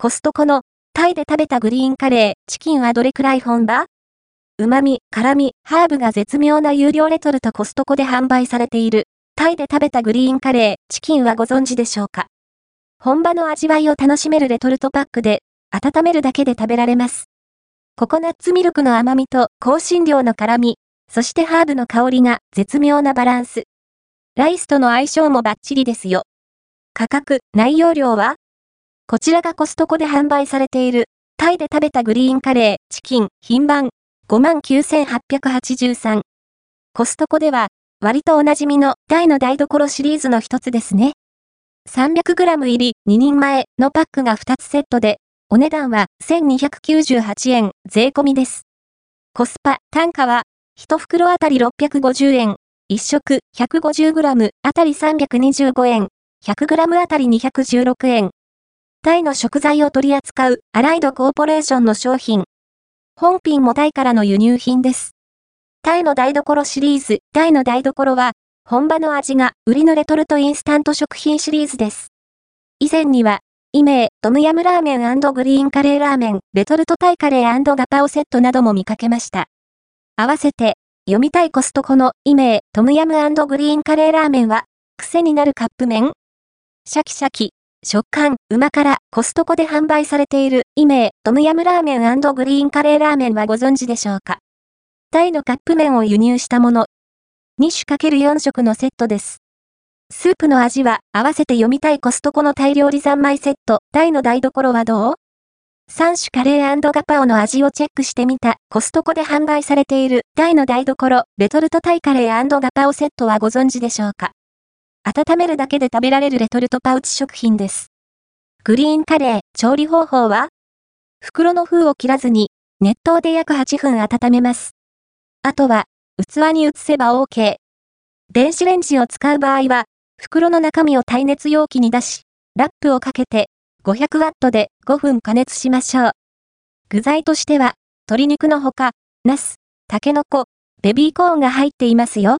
コストコのタイで食べたグリーンカレー、チキンはどれくらい本場？旨味、辛味、ハーブが絶妙な有料レトルトコストコで販売されている、タイで食べたグリーンカレー、チキンはご存知でしょうか？本場の味わいを楽しめるレトルトパックで、温めるだけで食べられます。ココナッツミルクの甘みと香辛料の辛み、そしてハーブの香りが絶妙なバランス。ライスとの相性もバッチリですよ。価格、内容量は？こちらがコストコで販売されている、タイで食べたグリーンカレー、チキン、品番、59,883。コストコでは、割とおなじみの大の台所シリーズの一つですね。300g 入り2人前のパックが2つセットで、お値段は1298円税込みです。コスパ、単価は1袋あたり650円、1食 150g あたり325円、100g あたり216円。タイの食材を取り扱うアライドコーポレーションの商品。本品もタイからの輸入品です。タイの台所シリーズ、タイの台所は、本場の味が売りのレトルトインスタント食品シリーズです。以前には、イメー、トムヤムラーメングリーンカレーラーメン、レトルトタイカレーガパオセットなども見かけました。合わせて、読みたいコストコのイメー、トムヤムグリーンカレーラーメンは、癖になるカップ麺シャキシャキ、食感、うま辛、コストコで販売されている、イメー、トムヤムラーメングリーンカレーラーメンはご存知でしょうか？タイのカップ麺を輸入したもの。2種 ×4 色のセットです。スープの味は合わせて読みたいコストコのタイ料理三昧セット、タイの台所はどう ?3 種カレーガパオの味をチェックしてみたコストコで販売されているタイの台所、レトルトタイカレーガパオセットはご存知でしょうか？温めるだけで食べられるレトルトパウチ食品です。グリーンカレー、調理方法は？袋の封を切らずに、熱湯で約8分温めます。あとは、器に移せば OK。電子レンジを使う場合は、袋の中身を耐熱容器に出し、ラップをかけて、500ワットで5分加熱しましょう。具材としては、鶏肉のほか、ナス、タケノコ、ベビーコーンが入っていますよ。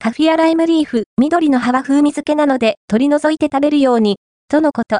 カフィアライムリーフ、緑の葉は風味付けなので取り除いて食べるように、とのこと。